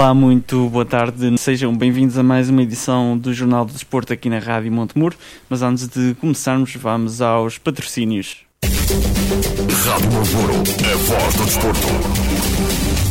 Olá, muito boa tarde. Sejam bem-vindos a mais uma edição do Jornal do Desporto aqui na Rádio Montemuro. Mas antes de começarmos, vamos aos patrocínios. Rádio Montemuro, a voz do desporto.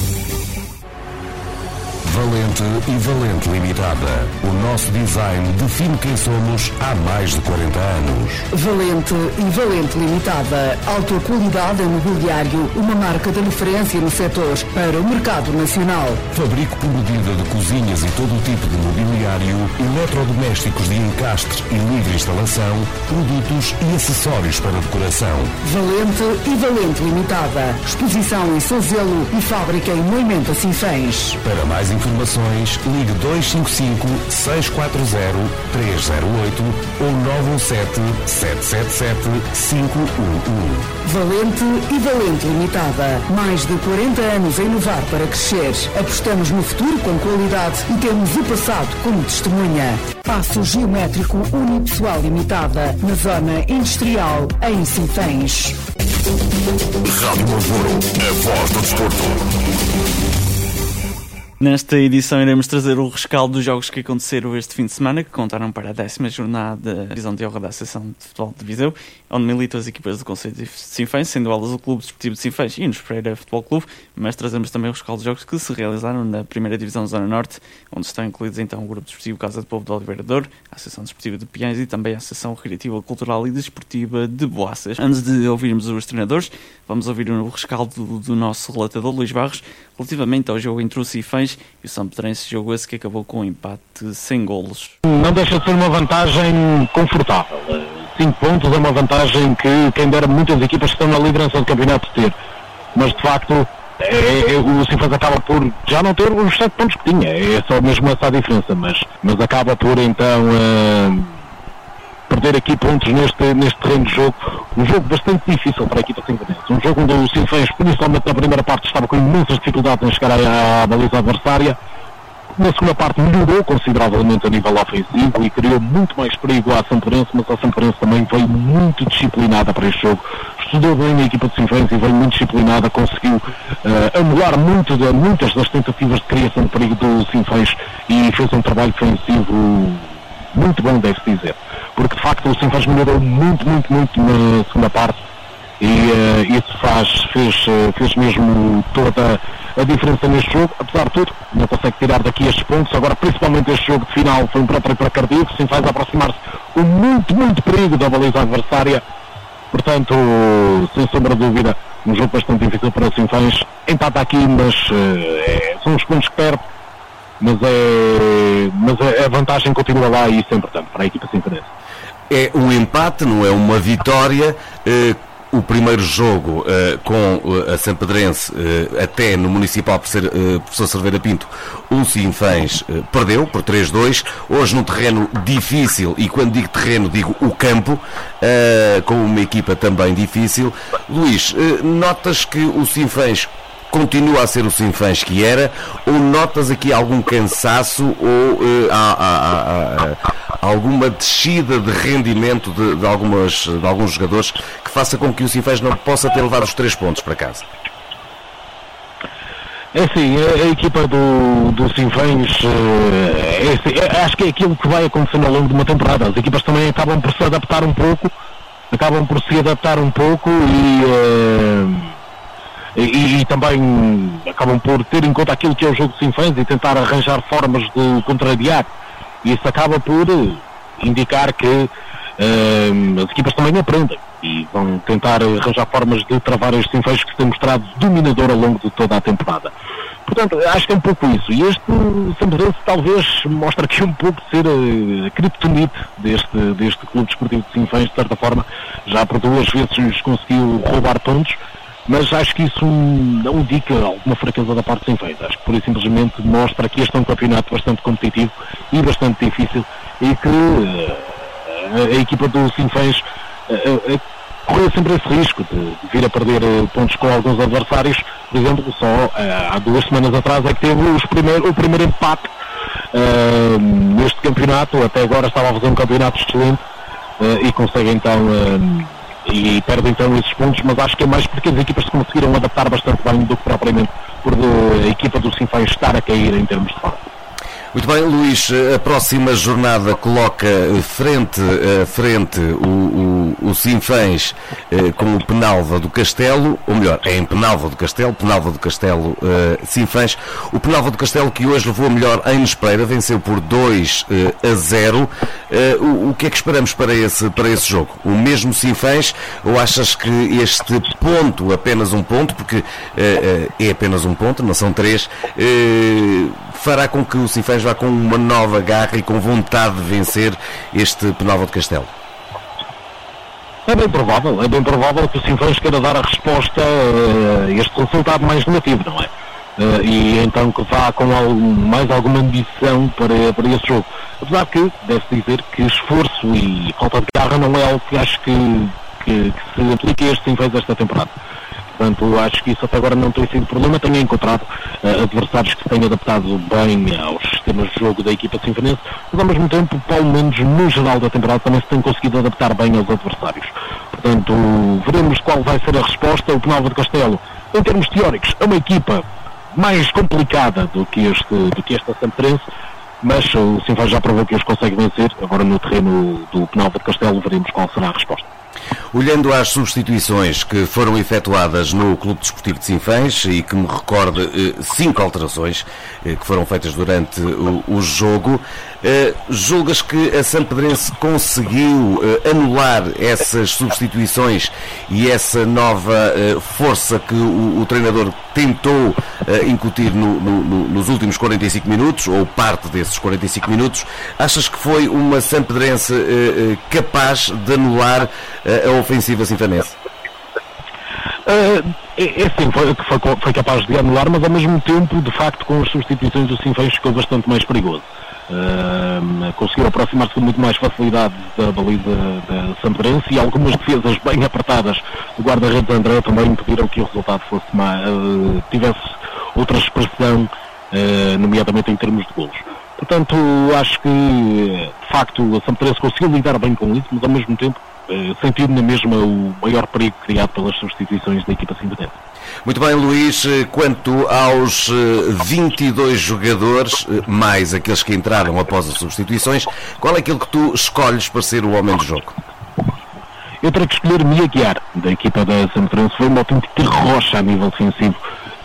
Valente e Valente Limitada. O nosso design define quem somos há mais de 40 anos. Valente e Valente Limitada. Alta qualidade em mobiliário, uma marca de referência no setor para o mercado nacional. Fabrico por medida de cozinhas e todo o tipo de mobiliário, eletrodomésticos de encastre e livre instalação, produtos e acessórios para decoração. Valente e Valente Limitada. Exposição em Sozelo e fábrica em Moimenta Sinfãs. Para mais informações, ligue 255 640 308 ou 917 777 511. Valente e Valente Limitada. Mais de 40 anos a inovar para crescer. Apostamos no futuro com qualidade e temos o passado como testemunha. Passo Geométrico Unipessoal Limitada. Na zona industrial, em Sinfãs. Rádio Montemuro, a voz do desporto. Nesta edição iremos trazer o rescaldo dos jogos que aconteceram este fim de semana, que contaram para a décima jornada da divisão de honra da Associação de Futebol de Viseu, onde militam as equipas do Conselho de Sinfãs, sendo elas o Clube Desportivo de Sinfãs e o Pereira Futebol Clube, mas trazemos também o rescaldo dos jogos que se realizaram na primeira divisão Zona Norte, onde estão incluídos então o Grupo Desportivo Casa de Povo de Oliveira a Associação Desportiva de Piães e também a Associação Recreativa, Cultural e Desportiva de Boaças. Antes de ouvirmos os treinadores, vamos ouvir o rescaldo do, nosso relatador Luís Barros, relativamente ao jogo entre o Sinfãs e o São Pedrense, jogo esse que acabou com um empate sem golos. Não deixa de ser uma vantagem confortável. 5 pontos é uma vantagem que quem dera muitas equipas que estão na liderança do campeonato ter. Mas de facto é, é, o Sinfãs acaba por já não ter os 7 pontos que tinha. É só mesmo essa a diferença. Mas, mas acaba por então. Uh, perder aqui pontos neste, neste terreno de jogo. Um jogo bastante difícil para a equipa sinfonense. Um jogo onde o Sinfãs, principalmente na primeira parte, estava com imensas dificuldades em chegar à, à baliza adversária. Na segunda parte melhorou consideravelmente a nível ofensivo e criou muito mais perigo à Samparense, mas a Samparense também veio muito disciplinada para este jogo. Estudou bem a equipa de Sinfãs e veio muito disciplinada, conseguiu uh, anular muito de, muitas das tentativas de criação de perigo do Sinfãs e fez um trabalho defensivo muito bom, deve-se dizer. Porque de facto o Sinfãs melhorou muito, muito, muito na segunda parte e uh, isso faz, fez, uh, fez mesmo toda a diferença neste jogo, apesar de tudo, não consegue tirar daqui estes pontos, agora principalmente este jogo de final foi um próprio para cardíaco, sim faz aproximar-se com muito, muito perigo da baliza adversária, portanto, sem sombra de dúvida, um jogo bastante difícil para o Sinfãs, empata aqui, mas uh, é, são os pontos que perde, mas, é, mas a vantagem continua lá e isso é importante para a equipa sinfonense. É um empate, não é uma vitória. Eh, o primeiro jogo uh, com uh, a Sampedrense, uh, até no Municipal por ser, uh, Professor Cerveira Pinto, o Sinfãs perdeu por 3-2. Hoje num terreno difícil, e quando digo terreno, digo o campo, com uma equipa também difícil. Luís, notas que o Sinfãs continua a ser o Sinfãs que era, ou notas aqui algum cansaço ou há, há, há, alguma descida de rendimento de, de, algumas, de alguns jogadores que faça com que o Sinfãs não possa ter levado os três pontos para casa? É assim, a, a, equipa do, do Sinfãs, é, assim, é, acho que é aquilo que vai acontecer ao longo de uma temporada. As equipas também acabam por se adaptar um pouco, acabam por se adaptar um pouco e, e, e, também acabam por ter em conta aquilo que é o jogo de Sinfãs e tentar arranjar formas de contrariar e isso acaba por indicar que uh, as equipas também aprendem e vão tentar arranjar formas de travar estes sinfãs que se tem mostrado dominador ao longo de toda a temporada. Portanto, acho que é um pouco isso. E este Samparense talvez mostra aqui um pouco de ser a criptonite deste, deste clube desportivo de Sinfãs, de certa forma. Já por duas vezes conseguiu roubar pontos, mas acho que isso não indica alguma fraqueza da parte de Sinfãs. Acho que por simplesmente mostra que este é um campeonato bastante competitivo e bastante difícil e que uh, a, a, equipa do Sinfãs uh, uh, correu sempre esse risco de, de, vir a perder pontos com alguns adversários. Por exemplo, só há duas semanas atrás é que teve primeiro, o primeiro empate neste campeonato. Até agora estava a fazer um campeonato excelente e consegue então e perde então esses pontos, mas acho que é mais porque as equipas se conseguiram adaptar bastante bem do que propriamente por a equipa do Sinfãs estar a cair em termos de forma. Muito bem, Luís, a próxima jornada coloca frente a frente o, o, o Sinfãs eh, com o Penalva do Castelo, ou melhor, é em Penalva do Castelo, Penalva do Castelo eh, Sinfãs. O Penalva do Castelo que hoje levou a melhor em Espreira, venceu por 2 eh, a 0. Eh, o, o, que é que esperamos para esse, para esse jogo? O mesmo Sinfãs ou achas que este ponto, apenas um ponto, porque eh, eh, é apenas um ponto, não são três, fará com que o Sinfãs vá com uma nova garra e com vontade de vencer este Penalva de Castelo? É bem provável, é bem provável que o Sinfãs queira dar a resposta a este resultado mais negativo, não é? e então que vá com mais alguma ambição para, para esse jogo. Apesar que, deve dizer que esforço e falta de garra não é algo que acho que, que, que se aplique a este Sinfãs esta temporada. Portanto, acho que isso até agora não tem sido problema. Tenho encontrado uh, adversários que têm adaptado bem aos sistemas de jogo da equipa sinfonense, mas ao mesmo tempo, pelo menos no geral da temporada, também se tem conseguido adaptar bem aos adversários. Portanto, veremos qual vai ser a resposta. O Penalva de Castelo, em termos teóricos, é uma equipa mais complicada do que, este, do que esta Samprense, mas o Sinfãs já provou que os consegue vencer. Agora no terreno do Penalva de Castelo veremos qual será a resposta. Olhando às substituições que foram efetuadas no Clube Desportivo de Sinfãs e que me recorde eh, cinco alterações eh, que foram feitas durante o, jogo, eh, julgas que a Sampedrense conseguiu anular essas substituições e essa nova força que o, treinador tentou incutir no, no, nos últimos 45 minutos, ou parte desses 45 minutos, achas que foi uma Sampedrense capaz de anular a ofensiva sinfanense? Uh, é, é sim, foi, foi, foi, capaz de anular, mas ao mesmo tempo, de facto, com as substituições do Sinfãs ficou bastante mais perigoso. Uh, conseguiu aproximar-se com muito mais facilidade da baliza da Sampdorense e algumas defesas bem apertadas do guarda-redes André também impediram que o resultado fosse mais, uh, tivesse outra expressão, nomeadamente em termos de golos. Portanto, acho que, de facto, a Sampdorense conseguiu lidar bem com isso, mas ao mesmo tempo eh, sentindo na mesma o maior perigo criado pelas substituições da equipa cinzenta. Muito bem, Luís. Eh, quanto aos 22 eh, jogadores, mais aqueles que entraram após as substituições, qual é aquele que tu escolhes para ser o homem do jogo? Eu terei que escolher Mia Guiar, da equipa da Sampdorense. Foi uma autêntica rocha a nível defensivo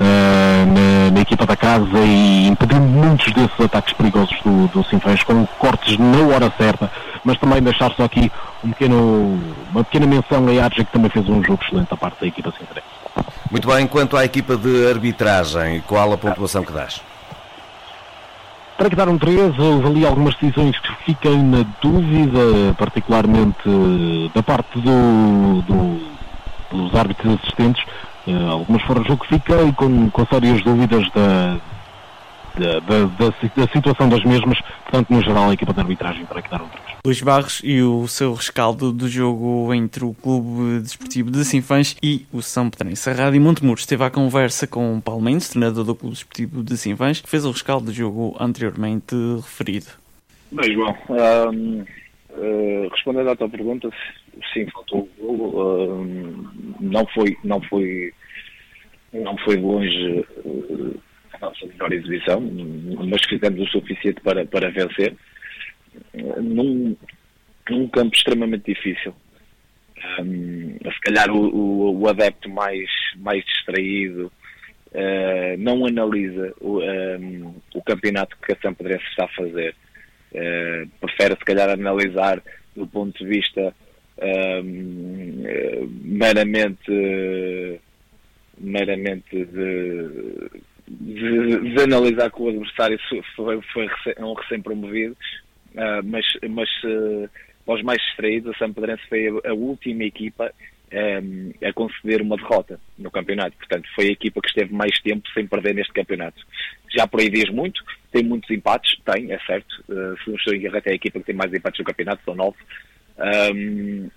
na, na, equipa da casa e impedindo muitos desses ataques perigosos do, do Sinfãs, com cortes na hora certa, mas também deixar só aqui um pequeno, uma pequena menção a Arja, que também fez um jogo excelente da parte da equipa Sinfãs. Muito bem, quanto à equipa de arbitragem, qual a pontuação que dás? Para que dar um 3, houve ali algumas decisões que fiquei na dúvida, particularmente da parte do, do, dos árbitros assistentes. Uh, algumas foram jogo que fiquei com, com sérias dúvidas da, da, da, da, da, situação das mesmas. Portanto, no geral, a equipa de arbitragem para que dar um 3. Luís Barros e o seu rescaldo do jogo entre o Clube Desportivo de Sinfãs e o São Pedrense. A Rádio Montemuro esteve à conversa com Paulo Mendes, treinador do Clube Desportivo de Sinfãs, que fez o rescaldo do jogo anteriormente referido. Bem, João, um, uh, eh, respondendo à tua pergunta, sim, faltou o golo. Um, não foi, não foi, não foi longe uh, a nossa melhor exibição, mas fizemos o suficiente para, para vencer num, num campo extremamente difícil. Um, se calhar o, o, o, adepto mais, mais distraído uh, não analisa o, um, o campeonato que a Sampedrense está a fazer. Uh, prefere se calhar analisar do ponto de vista um, meramente meramente de, de, de, analisar que o adversário foi, foi um recém-promovido Uh, mas mas uh, para os mais distraídos, a São Pedrense foi a, a última equipa um, a conceder uma derrota no campeonato. Portanto, foi a equipa que esteve mais tempo sem perder neste campeonato. Já por aí diz muito, tem muitos empates, tem, é certo. Uh, se não estou em até a equipa que tem mais empates no campeonato, são nove. Um,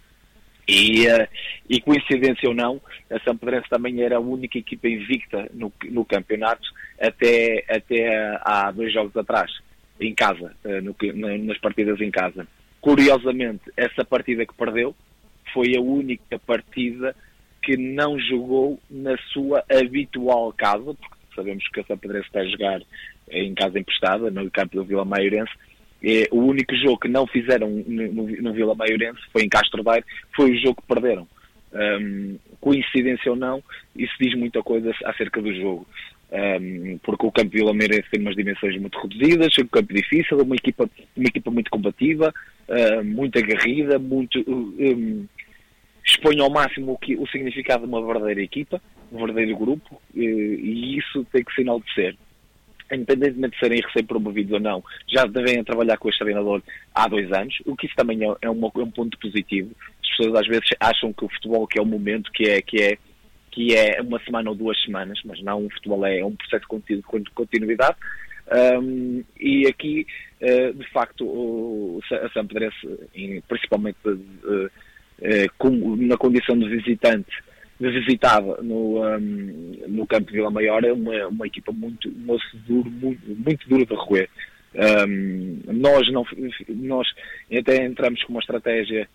e, uh, e, coincidência ou não, a São Pedrense também era a única equipa invicta no, no campeonato até, até há dois jogos atrás em casa, uh, no, nas partidas em casa. Curiosamente, essa partida que perdeu foi a única partida que não jogou na sua habitual casa, porque sabemos que a São Pedro está a jogar em casa emprestada, no campo do Vila Maiorense. É, o único jogo que não fizeram no, no, Vila Maiorense foi em Castro Daire, foi o jogo que perderam. Um, coincidência ou não, isso diz muita coisa acerca do jogo. Um, porque o campo Vila Meirense tem umas dimensões muito reduzidas, é um campo difícil, uma equipa, uma equipa muito combativa, uh, muito aguerrida, muito um, expõe ao máximo o, que, o significado de uma verdadeira equipa, um verdadeiro grupo, uh, e isso tem que se enaltecer. Independentemente de serem recém-promovidos ou não, já devem trabalhar com este treinador há dois anos, o que isso também é, é, uma, é um ponto positivo. As pessoas às vezes acham que o futebol que é o momento, que é, que é que é uma semana ou duas semanas, mas não, o futebol é um processo de continuidade. Um, e aqui, uh, de facto, o, a Sampdorense, principalmente uh, uh, com, na condição de visitante, de visitada no, um, no campo de Vila Maior, é uma, uma equipa muito, osso duro, muito, muito duro de roer. Um, nós, não, nós até entramos com uma estratégia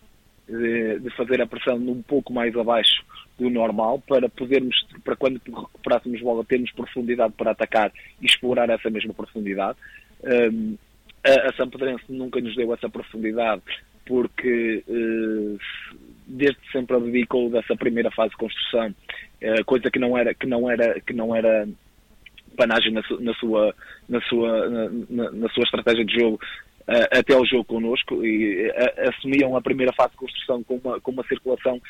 de, de fazer a pressão um pouco mais abaixo do normal para podermos, para quando recuperássemos bola, termos profundidade para atacar e explorar essa mesma profundidade. Um, a, a Sampedrense nunca nos deu essa profundidade porque uh, desde sempre abdicou dessa primeira fase de construção, uh, coisa que não era que não era que não era panagem na, na sua na sua na, na, sua estratégia de jogo uh, até ao jogo connosco e uh, assumiam a primeira fase de construção com uma, com uma circulação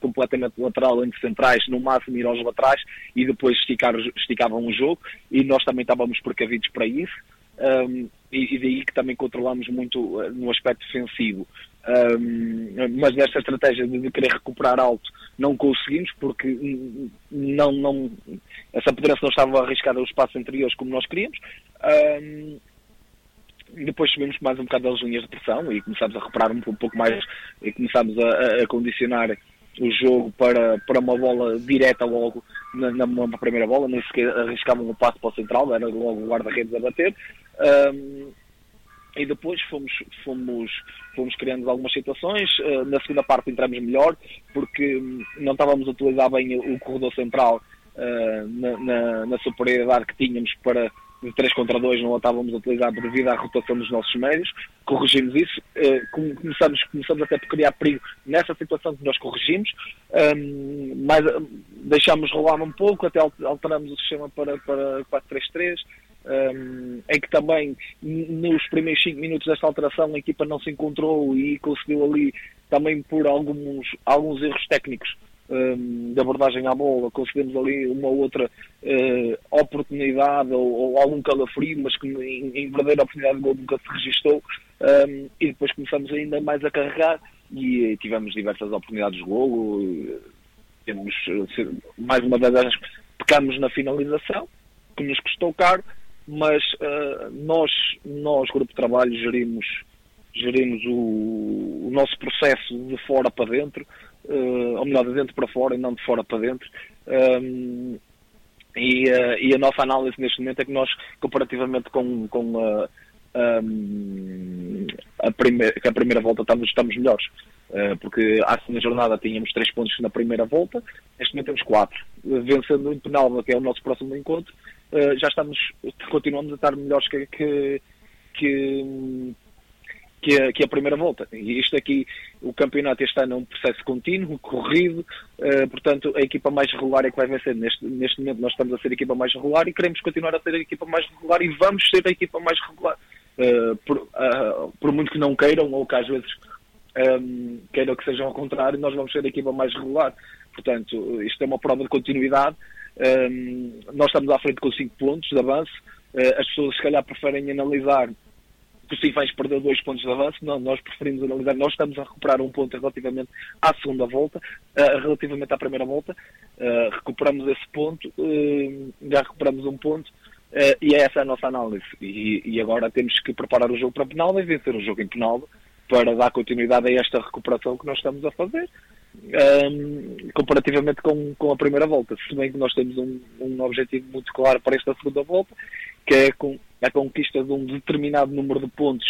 completamente lateral entre centrais, no máximo ir aos laterais e depois esticar, esticavam o jogo e nós também estávamos precavidos para isso. Um, e, e, daí que também controlamos muito no aspecto defensivo. Um, mas nesta estratégia de querer recuperar alto não conseguimos porque não, não, essa federação não estava arriscada aos espaços anteriores como nós queríamos. Um, depois subimos mais um bocado das linhas de pressão e começámos a reparar um pouco mais e começámos a, a condicionar o jogo para, para uma bola direta logo na, na, primeira bola, nem sequer arriscavam um passo para o central, era logo o guarda-redes a bater. Um, e depois fomos, fomos, fomos criando algumas situações. Uh, na segunda parte entramos melhor, porque não estávamos a utilizar bem o corredor central uh, na, na, na superioridade que tínhamos para de 3 contra 2 não a estávamos a utilizar devido à rotação dos nossos médios, corrigimos isso, uh, começamos, começamos até por criar perigo nessa situação que nós corrigimos, mas deixámos rolar um pouco, até alteramos o sistema para, para 4-3-3, um, em que também nos primeiros 5 minutos desta alteração a equipa não se encontrou e conseguiu ali também por alguns, alguns erros técnicos um, de abordagem à bola, conseguimos ali uma outra uh, oportunidade ou, ou, algum calafrio, mas que em, em verdadeira oportunidade de gol nunca se registou. Um, e depois começamos ainda mais a carregar e tivemos diversas oportunidades de golo, temos mais uma vez pecamos na finalização, que nos custou caro, mas uh, nós, nós, grupo de trabalho, gerimos, gerimos o, o nosso processo de fora para dentro, uh, ou melhor, de dentro para fora e não de fora para dentro. Um, e, uh, e, a nossa análise neste momento é que nós, comparativamente com, com a, um, a, primeira, a primeira volta estamos, estamos melhores. Uh, porque à segunda jornada tínhamos 3 pontos na primeira volta, neste momento temos 4. Vencendo o Penalva, que é o nosso próximo encontro, uh, já estamos, continuamos a estar melhores que, que, que que a, que a primeira volta. E isto aqui, o campeonato este ano é um processo contínuo, corrido, uh, portanto a equipa mais regular é que vai vencer. Neste, neste momento nós estamos a ser a equipa mais regular e queremos continuar a ser a equipa mais regular e vamos ser a equipa mais regular. Uh, por, uh, por, muito que não queiram, ou que às vezes um, queiram que sejam ao contrário, nós vamos ser a equipa mais regular. Portanto, isto é uma prova de continuidade. Um, nós estamos à frente com 5 pontos de avanço. as pessoas se calhar preferem analisar possíveis perder dois pontos de avanço, não, nós preferimos analisar, nós estamos a recuperar um ponto relativamente à segunda volta, uh, relativamente à primeira volta, uh, recuperamos esse ponto, uh, já recuperamos um ponto, e é essa a nossa análise. E, e, agora temos que preparar o jogo para Penalva e vencer o jogo em Penalva para dar continuidade a esta recuperação que nós estamos a fazer. Um, comparativamente com, com a primeira volta, se bem que nós temos um, um objetivo muito claro para esta segunda volta, que é com, a conquista de um determinado número de pontos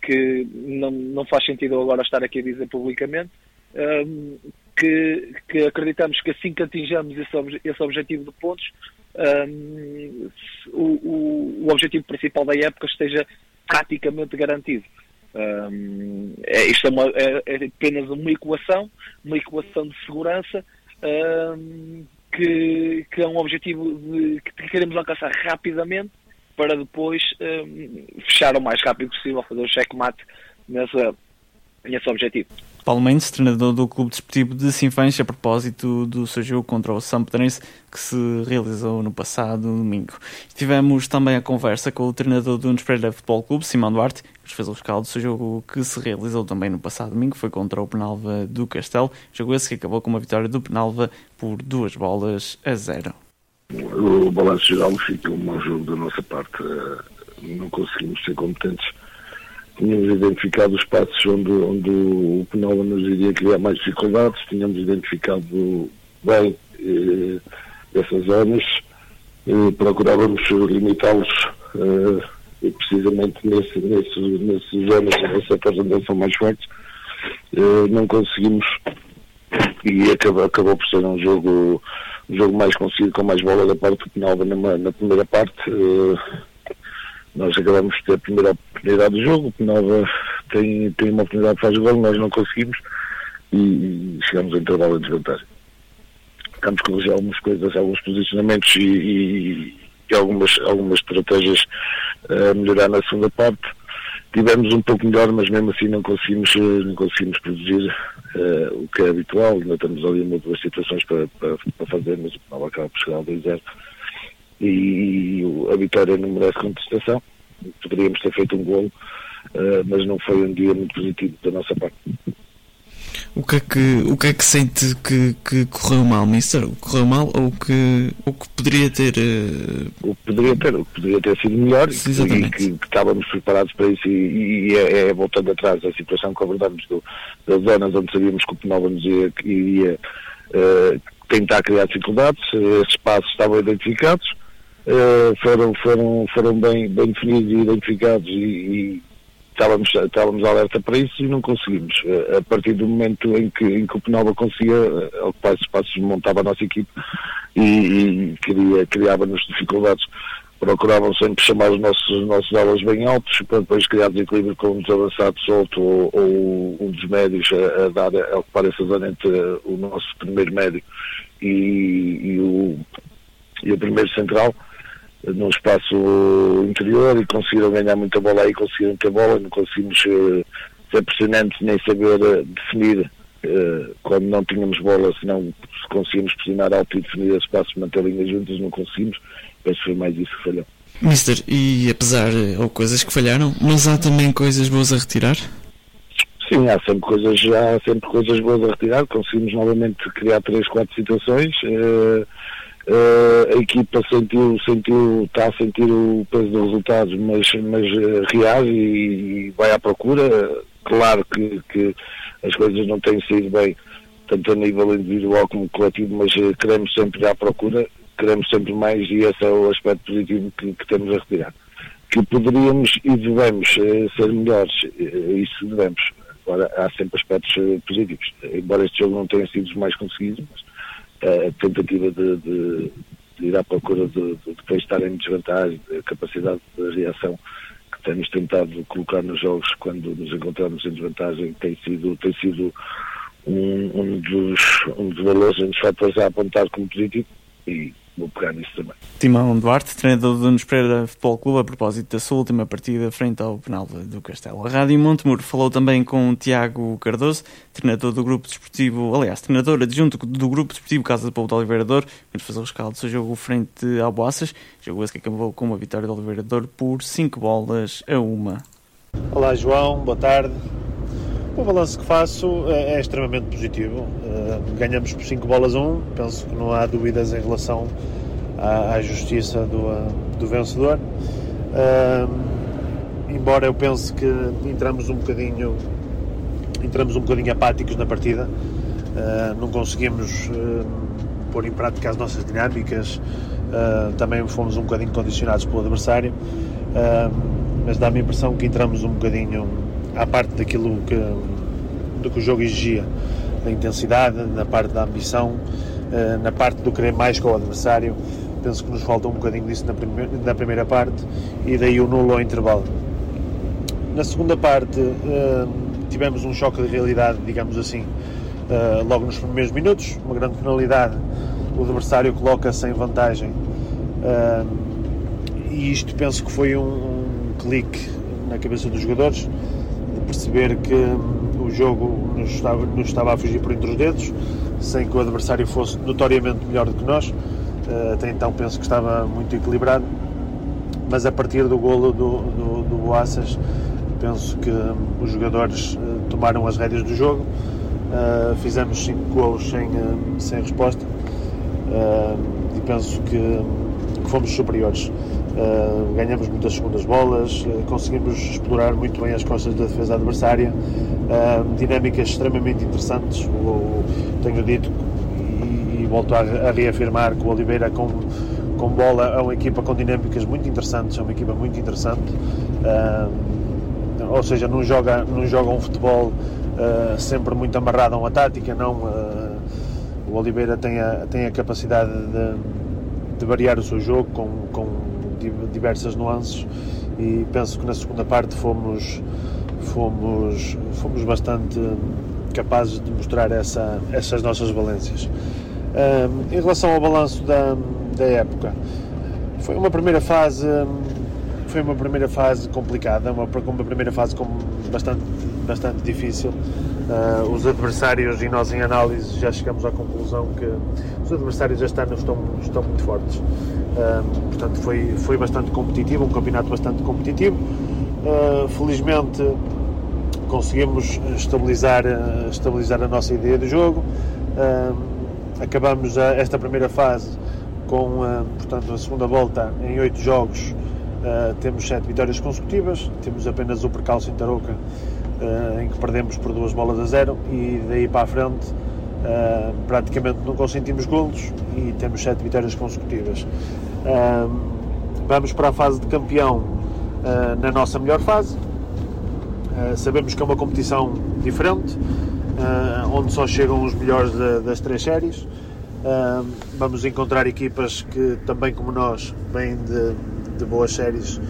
que não, não faz sentido agora estar aqui a dizer publicamente, um, que, que, acreditamos que assim que atinjamos esse, esse objetivo de pontos, um, o, o, o, objetivo principal da época esteja praticamente garantido. Um, é, isto é, uma, é, é, apenas uma equação, uma equação de segurança um, que, que, é um objetivo de, que queremos alcançar rapidamente para depois um, fechar o mais rápido possível, fazer o checkmate nessa, nesse objetivo. Paulo Mendes, treinador do Clube Desportivo de Sinfãs, a propósito do seu jogo contra o Sampedrense, que se realizou no passado domingo. Tivemos também a conversa com o treinador do Nunes Pereira Futebol Clube, Simão Duarte, que fez o rescaldo do seu jogo que se realizou também no passado domingo, foi contra o Penalva do Castelo, jogo esse que acabou com uma vitória do Penalva por duas bolas a zero. O balanço geral fica um mau jogo da nossa parte, não conseguimos ser competentes tínhamos identificado os espaços onde, onde o Penal nos iria criar mais dificuldades, tínhamos identificado bem eh, essas zonas, eh, procurávamos limitá-los eh, precisamente nesse, nesse, nessas setores onde são mais fortes. Eh, não conseguimos e acabou, acabou por ser um jogo, um jogo mais conseguido com mais bola da parte do Penalva na, na primeira parte. Eh, nós acabamos de ter a primeira oportunidade do jogo, o Nova tem, tem uma oportunidade de fazer o gol, nós não conseguimos e, e chegamos a intervalo em desvantagem. Ficamos com algumas coisas, alguns posicionamentos e, e, e algumas, algumas estratégias a melhorar na segunda parte. Tivemos um pouco melhor, mas mesmo assim não conseguimos, não conseguimos produzir uh, o que é habitual. Ainda estamos ali em duas situações para, para, para fazer, mas o Penal acaba por chegar ao 2-0 e a vitória não merece contestação. Poderíamos ter feito um golo, uh, mas não foi um dia muito positivo da nossa parte. O que é que, o que, é que sente que, que correu mal, Mister? Correu mal ou que, o que poderia ter. Uh... O que poderia ter, o que poderia ter sido melhor Sim, e que, que, estávamos preparados para isso e, e é, é, voltando atrás a situação que abordámos do, das zonas onde sabíamos que o Penalva nos ia, iria uh, tentar criar dificuldades, esses espaços estavam identificados uh, foram, foram, foram bem, bem definidos e identificados e, e estávamos, estávamos alerta para isso e não conseguimos. Uh, a partir do momento em que, em que o Penalva conseguia uh, ocupar esses espaços, montava a nossa equipe e, e queria, criava-nos dificuldades. Procuravam sempre chamar os nossos, os nossos alas bem altos para depois criar desequilíbrio com um desavançado solto ou, ou, um dos médios a, a dar, a ocupar essa zona entre o nosso primeiro médio e, e, o, e o primeiro central no espaço interior e conseguiram ganhar muita bola aí, conseguiram ter bola, não conseguimos uh, ser pressionantes nem saber uh, definir uh, quando não tínhamos bola, senão se conseguimos pressionar alto e definir esse espaço, manter linhas juntas, não conseguimos. Penso que foi mais isso que falhou. Mister, e apesar ou coisas que falharam, mas há também coisas boas a retirar? Sim, há sempre coisas, há sempre coisas boas a retirar. Conseguimos novamente criar três, quatro situações. Uh, Uh, a equipa sentiu, sentiu, está a sentir o peso dos resultados, mas, mas uh, reage e, e, vai à procura. Claro que, que as coisas não têm sido bem, tanto a nível individual como coletivo, mas uh, queremos sempre à procura, queremos sempre mais e esse é o aspecto positivo que, que temos a retirar. Que poderíamos e devemos ser melhores, isso devemos. Agora, há sempre aspectos positivos. Embora este jogo não tenha sido os mais conseguidos, mas a tentativa de, de, de ir à procura de, de, depois estar em desvantagem, a capacidade de reação que temos tentado colocar nos jogos quando nos encontramos em desvantagem tem sido, tem sido um, um, dos, um dos valores, um dos fatores a apontar como positivo e vou pegar nisso também. Timão Duarte, treinador do Nunes Pereira Futebol Clube, a propósito da sua última partida frente ao Penalva do Castelo. A Rádio Montemuro falou também com o Tiago Cardoso, treinador do Grupo Desportivo, aliás, treinador adjunto do Grupo Desportivo Casa do Povo de Oliveira Dor, que fez o rescaldo do seu jogo frente ao Boaças, jogo esse que acabou com uma vitória do Oliveira Dor por 5 bolas a uma. Olá João, boa tarde. O balanço que faço é, é extremamente positivo. Uh, ganhamos por 5 bolas a 1. Um. Penso que não há dúvidas em relação à, justiça do, uh, do vencedor. Embora eu pense que entramos um bocadinho entramos um bocadinho apáticos na partida, não conseguimos pôr em prática as nossas dinâmicas, também fomos um bocadinho condicionados pelo adversário, mas dá-me a impressão que entramos um bocadinho à parte daquilo que, do que o jogo exigia. da intensidade, na parte da ambição, na parte do querer mais com o adversário. Penso que nos falta um bocadinho disso na primeira, na primeira parte e daí o nulo ao intervalo. Na segunda parte tivemos um choque de realidade, digamos assim, logo nos primeiros minutos, uma grande penalidade, o adversário coloca-se em vantagem e isto penso que foi um, clique na cabeça dos jogadores perceber que o jogo nos estava, nos estava a fugir por entre os dedos, sem que o adversário fosse notoriamente melhor do que nós. Uh, até então penso que estava muito equilibrado, mas a partir do golo do, do, do Boaças, penso que um, os jogadores uh, tomaram as rédeas do jogo. Uh, fizemos 5 gols sem, sem resposta e penso que, que fomos superiores. Uh, ganhamos muitas segundas bolas, uh, conseguimos explorar muito bem as costas da defesa adversária, uh, dinâmicas extremamente interessantes. O, o, tenho dito e, e volto a, a, reafirmar que o Oliveira com, com bola é uma equipa com dinâmicas muito interessantes, é uma equipa muito interessante. ou seja, não joga, não joga um futebol sempre muito amarrado a uma tática, não. o Oliveira tem a, tem a capacidade de, de variar o seu jogo com, com diversas nuances e penso que na segunda parte fomos fomos fomos bastante capazes de mostrar essa, essas nossas valências. Um, em relação ao balanço da, da época, foi uma primeira fase foi uma primeira fase complicada, uma, uma primeira fase com bastante, bastante difícil. Uh, os adversários, e nós em análise já chegamos à conclusão que os adversários este ano estão, estão muito fortes. Uh, portanto, foi, foi bastante competitivo, um campeonato bastante competitivo. Uh, felizmente conseguimos estabilizar, estabilizar a nossa ideia de jogo. acabamos a, esta primeira fase com portanto, a segunda volta em oito jogos. temos sete vitórias consecutivas, temos apenas o percalço em Tarouca em que perdemos por duas bolas a zero e daí para a frente uh, praticamente não consentimos golos e temos sete vitórias consecutivas. Uh, vamos para a fase de campeão na nossa melhor fase. sabemos que é uma competição diferente, onde só chegam os melhores das três séries. vamos encontrar equipas que também como nós vêm de, de boas séries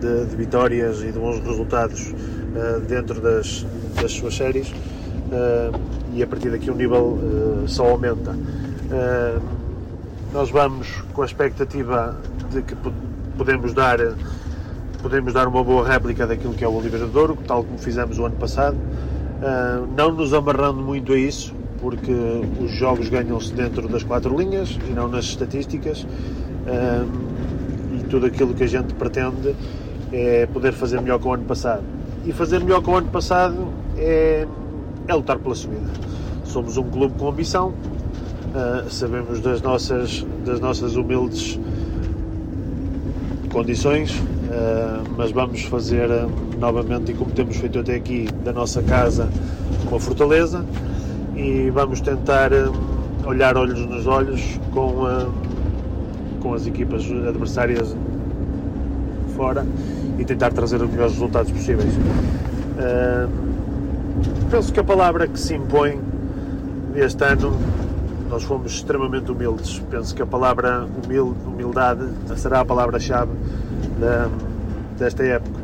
de, de, vitórias e de bons resultados uh, dentro das, das suas séries uh, e a partir daqui o nível uh, só aumenta. nós vamos com a expectativa de que podemos dar podemos dar uma boa réplica daquilo que é o Oliveira de Douro, tal como fizemos o ano passado, não nos amarrando muito a isso, porque os jogos ganham-se dentro das quatro linhas e não nas estatísticas, e tudo aquilo que a gente pretende é poder fazer melhor que o ano passado. E fazer melhor que o ano passado é, é lutar pela subida. Somos um clube com ambição, uh, sabemos das nossas, das nossas humildes condições, uh, mas vamos fazer uh, novamente, e como temos feito até aqui, da nossa casa uma fortaleza e vamos tentar olhar olhos nos olhos com, com as equipas adversárias fora e tentar trazer os melhores resultados possíveis. Uh, penso que a palavra que se impõe este ano, nós fomos extremamente humildes. Penso que a palavra humildade será a palavra-chave desta época.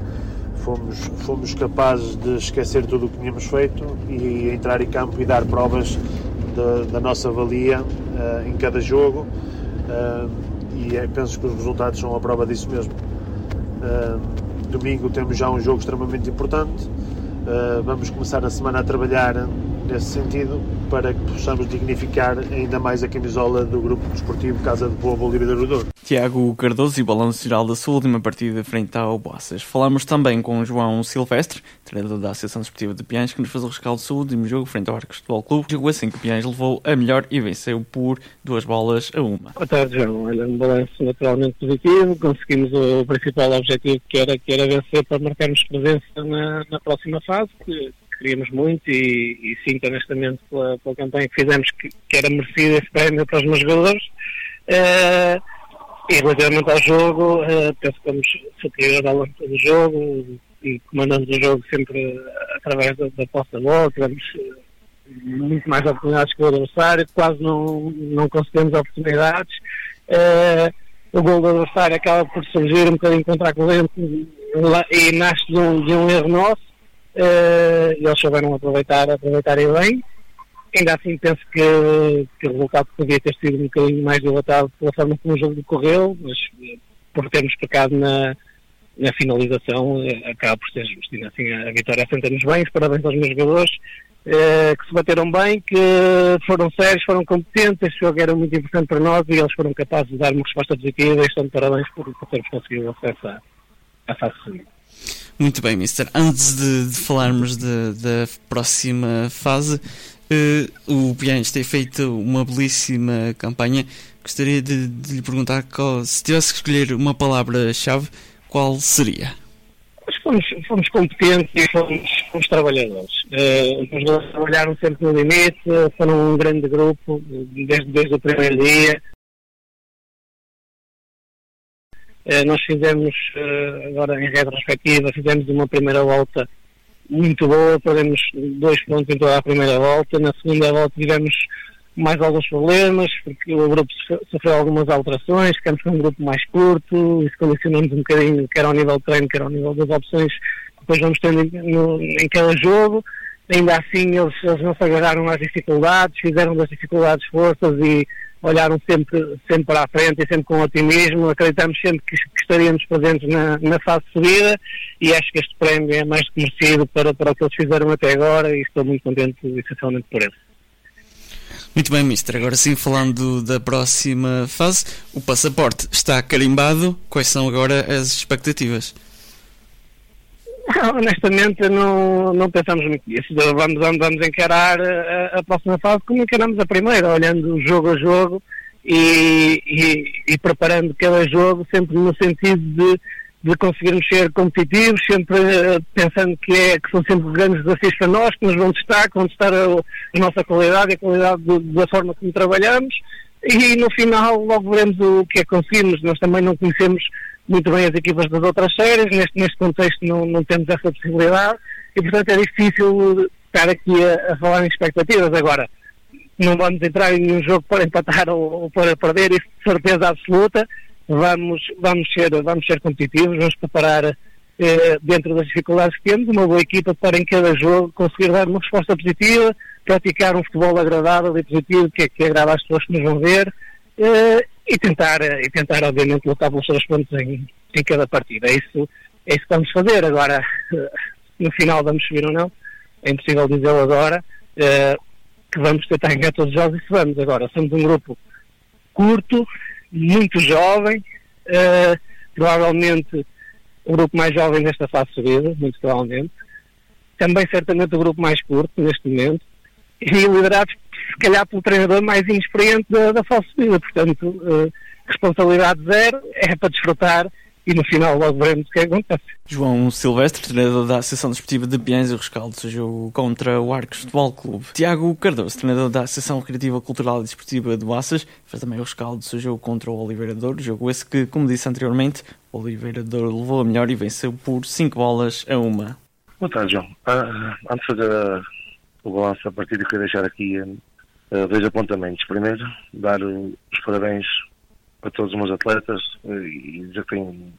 Fomos, fomos capazes de esquecer tudo o que tínhamos feito e entrar em campo e dar provas da, da nossa valia uh, em cada jogo. Uh, e é, penso que os resultados são a prova disso mesmo. Uh, domingo temos já um jogo extremamente importante. Uh, vamos começar a semana a trabalhar nesse sentido para que possamos dignificar ainda mais a camisola do Grupo Desportivo Casa de Boa Bolívia do Douro. Tiago Cardoso e balanço geral da sua última partida frente ao Boaças. Falamos também com João Silvestre, treinador da Associação Desportiva de Piães, que nos fez o rescaldo do seu último jogo frente ao Arcos Futebol Clube. Jogou assim que Piães levou a melhor e venceu por duas bolas a uma. Boa tarde, João. Olha, um balanço naturalmente positivo. Conseguimos o principal objetivo que era, que era vencer para marcarmos presença na, na próxima fase, que queríamos muito e, e sinto honestamente pela, pela campanha que fizemos que, que era merecido esse prémio para os meus jogadores. Uh, e relativamente ao jogo, uh, penso que vamos superior ao longo do jogo e comandando o jogo sempre através da, da posse da bola. Tivemos muito mais oportunidades que o adversário, quase não, não concedemos oportunidades. Uh, o gol do adversário acaba por surgir um bocadinho contra a corrente e nasce de um, de um erro nosso. Uh, eles souberam aproveitar, aproveitarem bem. Ainda assim penso que, que, o resultado podia ter sido um bocadinho mais dilatado pela forma como o jogo decorreu, mas por termos pecado na, na finalização acaba por ser justo. E assim a vitória assenta-nos bem, parabéns aos meus jogadores eh, que se bateram bem, que foram sérios, foram competentes, este jogo era muito importante para nós e eles foram capazes de dar uma resposta positiva e estão de parabéns por, por termos conseguido acesso à, à fase seguinte. Muito bem, Mister. Antes de, de falarmos da próxima fase, uh, o Pianos tem feito uma belíssima campanha. Gostaria de, de lhe perguntar qual, se tivesse que escolher uma palavra-chave, qual seria? Fomos, fomos competentes e fomos, fomos trabalhadores. Uh, os dois trabalharam sempre no limite, foram um grande grupo desde, desde o primeiro dia. Nós fizemos, uh, agora em retrospectiva, fizemos uma primeira volta muito boa, perdemos dois pontos em toda a primeira volta. Na segunda volta tivemos mais alguns problemas, porque o grupo sofreu algumas alterações, ficamos com um grupo mais curto, isso condicionamos um bocadinho, quer ao nível de treino, quer ao nível das opções que depois vamos tendo em, no, em cada jogo. Ainda assim, eles, eles não se agarraram às dificuldades, fizeram das dificuldades forças e olharam sempre, sempre para a frente e sempre com otimismo. Acreditamos sempre que, que estaríamos presentes na, na fase subida e acho que este prémio é mais que merecido para, para o que eles fizeram até agora e estou muito contente, essencialmente, por isso. Muito bem, Mister. Agora sim, falando da próxima fase, o passaporte está carimbado. Quais são agora as expectativas? Honestamente, não, não pensamos muito nisso. Vamos, vamos, encarar a, a, próxima fase como encaramos a primeira, olhando jogo a jogo e, e, e preparando cada jogo sempre no sentido de de conseguirmos ser competitivos, sempre uh, pensando que, é, que são sempre grandes desafios para nós, que nos vão testar, que vão testar a, a nossa qualidade e a qualidade do, da forma como trabalhamos e no final logo veremos o que é que conseguimos. Nós também não conhecemos muito bem as equipas das outras séries, neste, neste contexto não, não temos essa possibilidade e portanto é difícil estar aqui a, a falar em expectativas. Agora, não vamos entrar em nenhum jogo para empatar ou, ou para perder, isso de certeza absoluta vamos, vamos, ser, vamos ser competitivos, vamos preparar eh, dentro das dificuldades que temos, uma boa equipa para em cada jogo conseguir dar uma resposta positiva, praticar um futebol agradável e positivo, que que agrada às pessoas que nos vão ver, eh, e tentar, e tentar obviamente lutar pelos seus pontos em, em cada partida. É isso, é isso que vamos fazer. Agora, eh, no final vamos subir ou não, é impossível dizê-lo agora, eh, que vamos tentar ganhar todos os jogos e se vamos. Agora, somos um grupo curto, muito jovem, uh, provavelmente o grupo mais jovem nesta fase de subida, muito provavelmente. Também certamente o grupo mais curto neste momento. E liderados, se calhar, pelo treinador mais inexperiente da, da fase de subida. Portanto, uh, responsabilidade zero, é para desfrutar e no final logo veremos o que acontece. João Silvestre, treinador da Associação Desportiva de Biens e Rescaldo, jogo contra o Arcos Futebol Clube. Tiago Cardoso, treinador da Associação Recreativa Cultural e Desportiva de Boaças, fez também o rescaldo do seu jogo contra o Oliveira Douro, jogo esse que, como disse anteriormente, o Oliveira Douro levou a melhor e venceu por 5 bolas a uma. Boa tarde, João. Ah, antes de fazer o balanço a partir de queria deixar aqui uh, dois apontamentos. Primeiro, dar os parabéns a todos os meus atletas e dizer que tenho,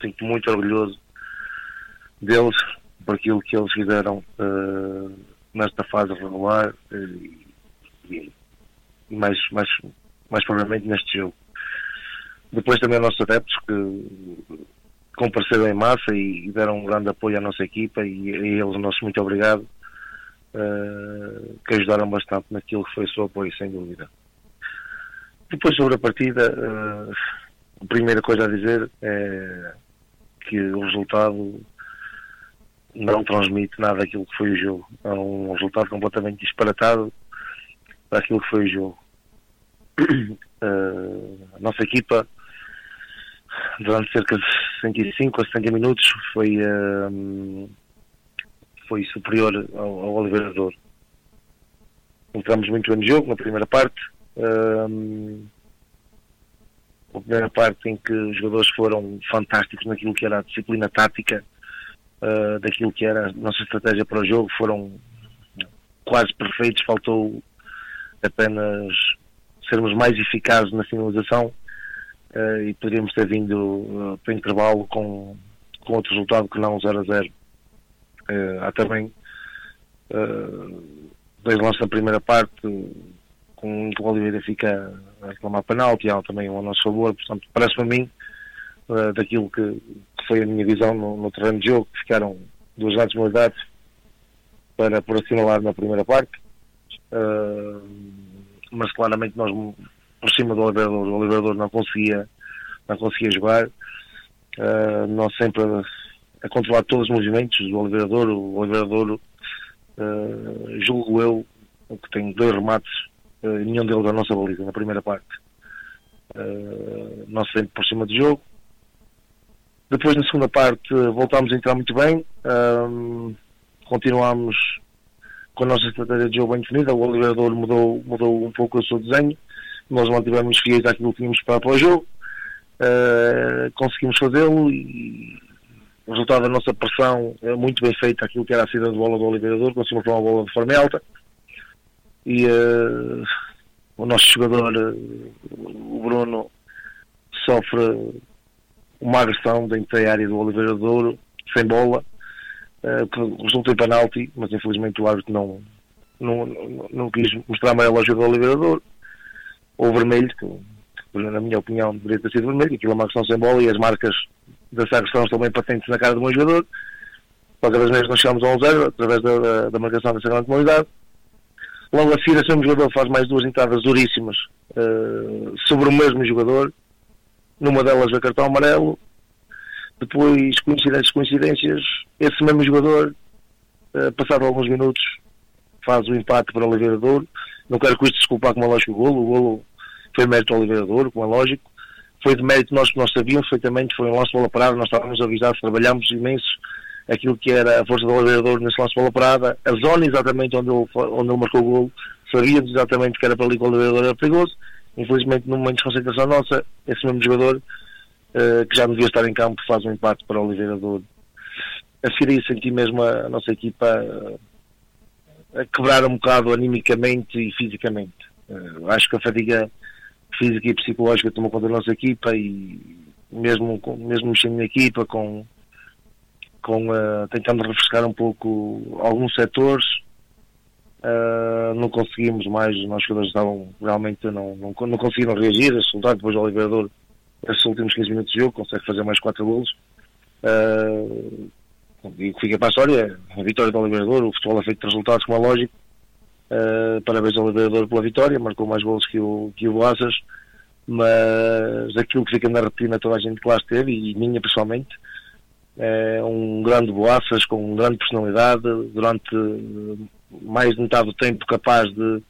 sinto muito orgulhoso deles por aquilo que eles fizeram uh, nesta fase regular uh, e, mais, mais, mais provavelmente neste jogo. Depois também aos nossos adeptos que compareceram em massa e, deram um grande apoio à nossa equipa e a eles nosso muito obrigado uh, que ajudaram bastante naquilo que foi o seu apoio, sem dúvida. Depois sobre a partida, uh, a primeira coisa a dizer é que o resultado não transmite nada daquilo que foi o jogo. É um resultado completamente disparatado daquilo que foi o jogo. Uh, a nossa equipa, durante cerca de 65 a 70 minutos, foi, uh, foi superior ao, ao Oliveira Douro. Entramos muito bem no jogo, na primeira parte, um, a primeira parte em que os jogadores foram fantásticos naquilo que era a disciplina tática, uh, daquilo que era a nossa estratégia para o jogo, foram quase perfeitos, faltou apenas sermos mais eficazes na finalização uh, e poderíamos ter vindo uh, para o intervalo com, com outro resultado que não 0 a 0. Uh, há também dois lances na primeira parte, com o Oliveira fica a reclamar penalti, há também um a nosso favor, portanto, parece-me a mim, daquilo que, que, foi a minha visão no, no terreno de jogo, que ficaram duas grandes modalidades para por assinalar na primeira parte. Uh, mas claramente nós por cima do Oliverador, o Oliverador não conseguia, não conseguia jogar. Uh, nós sempre a, controlar todos os movimentos do Oliverador, o Oliverador uh, julgo eu que tem dois remates, uh, nenhum deles à nossa baliza na primeira parte. Uh, nós sempre por cima do jogo. Depois na segunda parte voltámos a entrar muito bem, continuámos com a nossa estratégia de jogo bem definida, o Oliverador mudou, mudou um pouco o seu desenho, nós mantivemos fiéis àquilo que tínhamos para, para o jogo, uh, conseguimos fazê-lo e o resultado da nossa pressão é muito bem feito aquilo que era a saída de bola do Oliverador, conseguimos uma bola de forma alta. E uh, o nosso jogador, uh, o Bruno, sofre uma agressão dentro da área do Oliverador, sem bola, eh, que resultou em penalti, mas infelizmente o árbitro não, não, não, não quis mostrar amarelo ao jogador liberador, ou vermelho, que, na minha opinião deveria ter sido vermelho, aquilo é uma questão sem bola e as marcas dessa agressão estão bem patentes na cara do meu jogador. Qualquer das vezes nós chegamos a 1-0 através da, da, da, marcação dessa grande comunidade. Logo a seguir, esse mesmo jogador faz mais duas entradas duríssimas uh, sobre o mesmo jogador. Numa delas, a cartão amarelo, depois, coincidências, coincidências, esse mesmo jogador, uh, passado alguns minutos, faz o empate para o Oliveira Douro. Não quero com isto desculpar como é lógico o golo, o golo foi mérito ao Oliveira Douro, como é lógico. Foi de mérito nós que nós sabíamos perfeitamente, foi um lance de bola parada, nós estávamos avisados, trabalhámos imenso aquilo que era a força do Douro nesse lance de bola parada, a zona exatamente onde ele, onde ele marcou o golo, sabíamos exatamente que era para ali que o Douro era perigoso. Infelizmente, no momento de concentração nossa, esse mesmo jogador uh, que já devia estar em campo, faz um empate para o Oliveira. A seguir senti mesmo a, a nossa equipa a quebrar um bocado animicamente e fisicamente. Uh, acho que a fadiga física e psicológica tomou conta da nossa equipa e mesmo, mesmo mexendo na equipa com, com uh, tentando refrescar um pouco alguns setores uh, não conseguimos mais, os nossos jogadores estavam realmente não, não, não conseguiram reagir, soltar depois o Oliveira esses últimos 15 minutos de jogo, consegue fazer mais 4 golos. Uh, e o que fica para a história a vitória do Liberador, o futebol é feito de resultados, como é lógico. Uh, parabéns ao Liberador pela vitória, marcou mais golos que o, que o Boaças, mas aquilo que fica na retina toda a gente que lá esteve, e minha pessoalmente, é um grande Boaças com grande personalidade, durante mais de metade do tempo capaz de,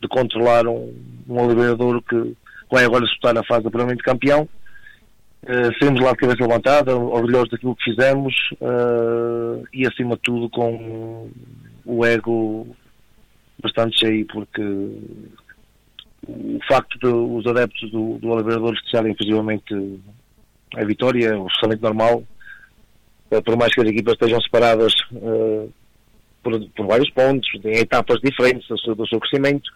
de controlar um, um Liberador que vai agora disputar a fase de campeão. Uh, saímos lá de cabeça levantada, orgulhosos daquilo que fizemos uh, e acima de tudo com o ego bastante cheio porque o facto de os adeptos do, do Oliveira festejarem efetivamente a vitória é absolutamente normal uh, por mais que as equipas estejam separadas uh, por, por, vários pontos, em etapas diferentes do seu, do seu crescimento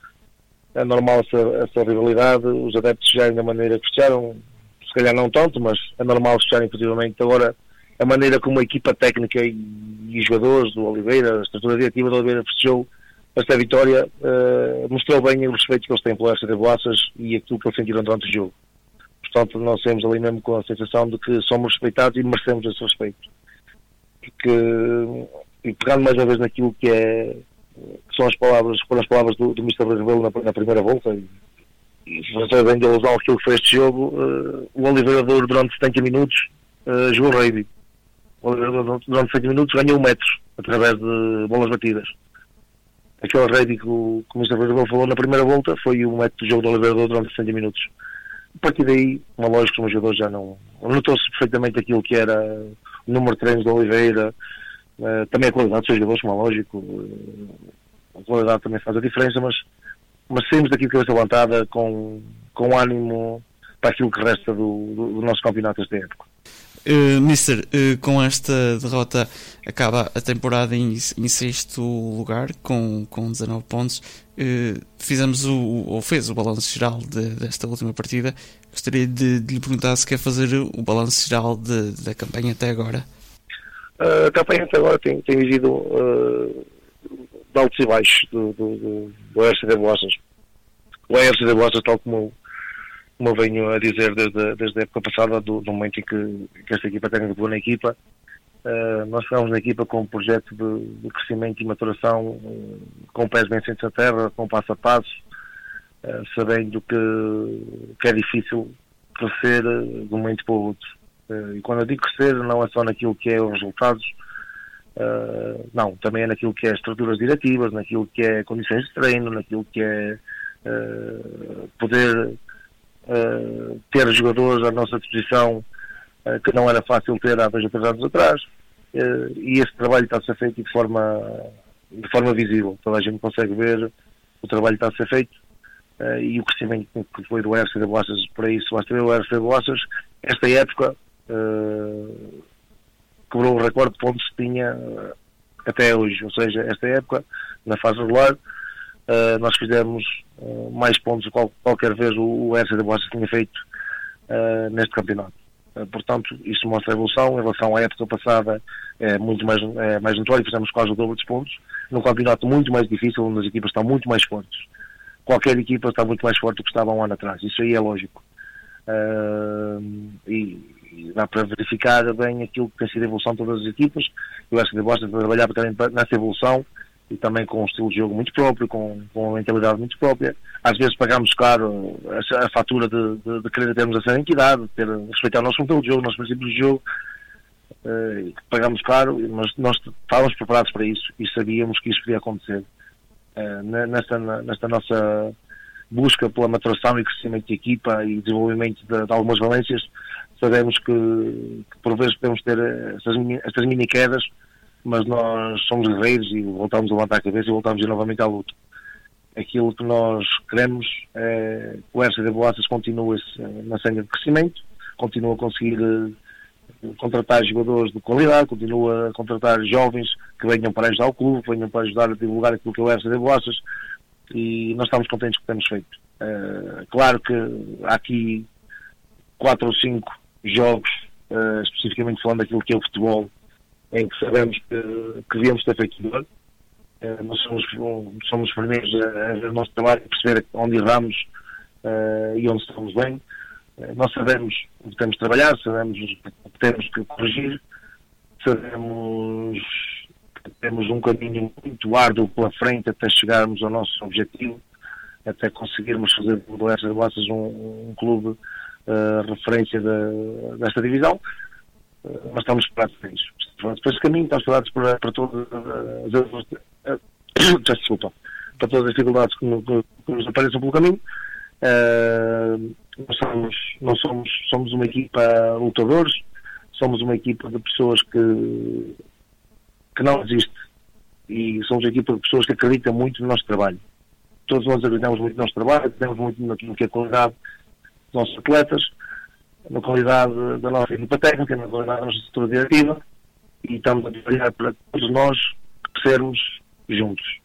é normal essa, essa rivalidade, os adeptos festejarem da maneira que festejaram, se calhar não tanto, mas é normal festejarem positivamente. Agora, a maneira como a equipa técnica e, e jogadores do Oliveira, a estrutura diretiva do Oliveira festejou esta vitória, uh, mostrou bem o respeito que eles têm pela de Boaças e aquilo que eles sentiram durante o jogo. Portanto, nós temos ali mesmo com a sensação de que somos respeitados e merecemos esse respeito. Porque, e pegando mais uma vez naquilo que é que são as palavras, foram as palavras do, do Mr. Rebelo na, na, primeira volta, e, e se bem de que foi este jogo, uh, o Oliveira Douro durante 70 minutos uh, jogou rugby. O Oliveira Douro durante 70 minutos ganhou um metro através de bolas batidas. Aquele rugby que o, que o Mr. Rebelo falou na primeira volta foi o método de jogo do Oliveira durante 70 minutos. A partir daí, uma lógica que jogadores já não. Notou-se perfeitamente aquilo que era o número de treinos do Oliveira, Uh, também a qualidade dos seus jogadores, como é uh, a qualidade também faz a diferença, mas, mas saímos daqui de cabeça levantada com, com ânimo para aquilo que resta do, do, do nosso campeonato esta época. Uh, Mister, uh, com esta derrota acaba a temporada em, em sexto lugar, com, com 19 pontos. Uh, fizemos o, ou fez o balanço geral de, desta última partida. Gostaria de, de, lhe perguntar se quer fazer o balanço geral de, da campanha até agora. a campanha até agora tem, tem vivido uh, de altos e baixos do, do, do, do RCD Bossas. O RCD Bossas, tal como como eu venho a dizer desde, desde a época passada, do, do momento em que, que esta equipa tem na equipa, uh, nós ficamos na equipa com um projeto de, de crescimento e maturação, uh, com pés bem sentes a terra, com passo a passo, uh, sabendo que, que é difícil crescer de um momento para o outro. e quando eu digo crescer, não é só naquilo que é os resultados, não, também é naquilo que é estruturas diretivas, naquilo que é condições de treino, naquilo que é poder uh, ter jogadores à nossa disposição uh, que não era fácil ter há dois ou três anos atrás. Uh, e esse trabalho está a ser feito de forma, de forma visível. Toda a gente consegue ver o trabalho está a ser feito e o crescimento que foi do RC de Boaças para isso. Basta ver o RC de Boaças, esta época, quebrou o recorde de pontos que tinha até hoje. Ou seja, esta época, na fase regular, Uh, nós fizemos uh, mais pontos qual, qualquer vez o, o RC da Boa tinha feito uh, neste campeonato. portanto, isso mostra a evolução. Em relação à época passada, é muito mais, é mais notório, fizemos quase o dobro dos pontos. Num campeonato muito mais difícil, onde as equipas estão muito mais fortes. Qualquer equipa está muito mais forte do que estava um ano atrás. Isso aí é lógico. e, e dá para verificar bem aquilo que tem sido a evolução de todas as equipas. Eu acho que Bosta a trabalhar também nessa evolução e também com um estilo de jogo muito próprio, com, com uma mentalidade muito própria. Às vezes pagamos caro a, a fatura de, de, de, querer termos essa entidade, de ter, respeitar o nosso modelo de jogo, os nossos princípios de jogo. Uh, pagamos caro, mas nós estávamos preparados para isso e sabíamos que isso podia acontecer. Uh, nesta, nesta nossa busca pela maturação e crescimento de equipa e desenvolvimento de, de algumas valências, sabemos que, que, por vezes podemos ter estas, estas mini quedas mas nós somos guerreiros e voltamos a levantar a cabeça e voltamos novamente à luta. Aquilo que nós queremos é que o RCD Boaças continue na senha de crescimento, continue a conseguir eh, contratar jogadores de qualidade, continua a contratar jovens que venham para ajudar o clube, venham para ajudar a divulgar aquilo que é o RCD Boaças e nós estamos contentes com o que temos feito. Uh, claro que há aqui quatro ou cinco jogos, uh, especificamente falando daquilo que é o futebol, em que sabemos que, que devíamos ter feito melhor. Uh, nós somos, somos os primeiros a, ver o nosso trabalho, a perceber onde erramos uh, e onde estamos bem. Uh, nós sabemos o que temos de trabalhar, sabemos o que temos que corrigir, sabemos que temos um caminho muito árduo pela frente até chegarmos ao nosso objetivo, até conseguirmos fazer do Essa de um, um clube referência de, desta divisão. nós estamos preparados para isso depois de caminho estamos preparados para, para todas as desculpa, para todas as dificuldades que, que, que nos apareçam pelo caminho. Uh, nós somos, nós somos, somos uma equipa lutadores, somos uma equipa de pessoas que, que não desiste e somos uma equipa de pessoas que acreditam muito no nosso trabalho. Todos nós acreditamos muito no nosso trabalho, acreditamos muito naquilo que é a qualidade dos nossos atletas, na qualidade da nossa equipa técnica, na qualidade da nossa estrutura diretiva e estamos a trabalhar para todos nós crescermos juntos.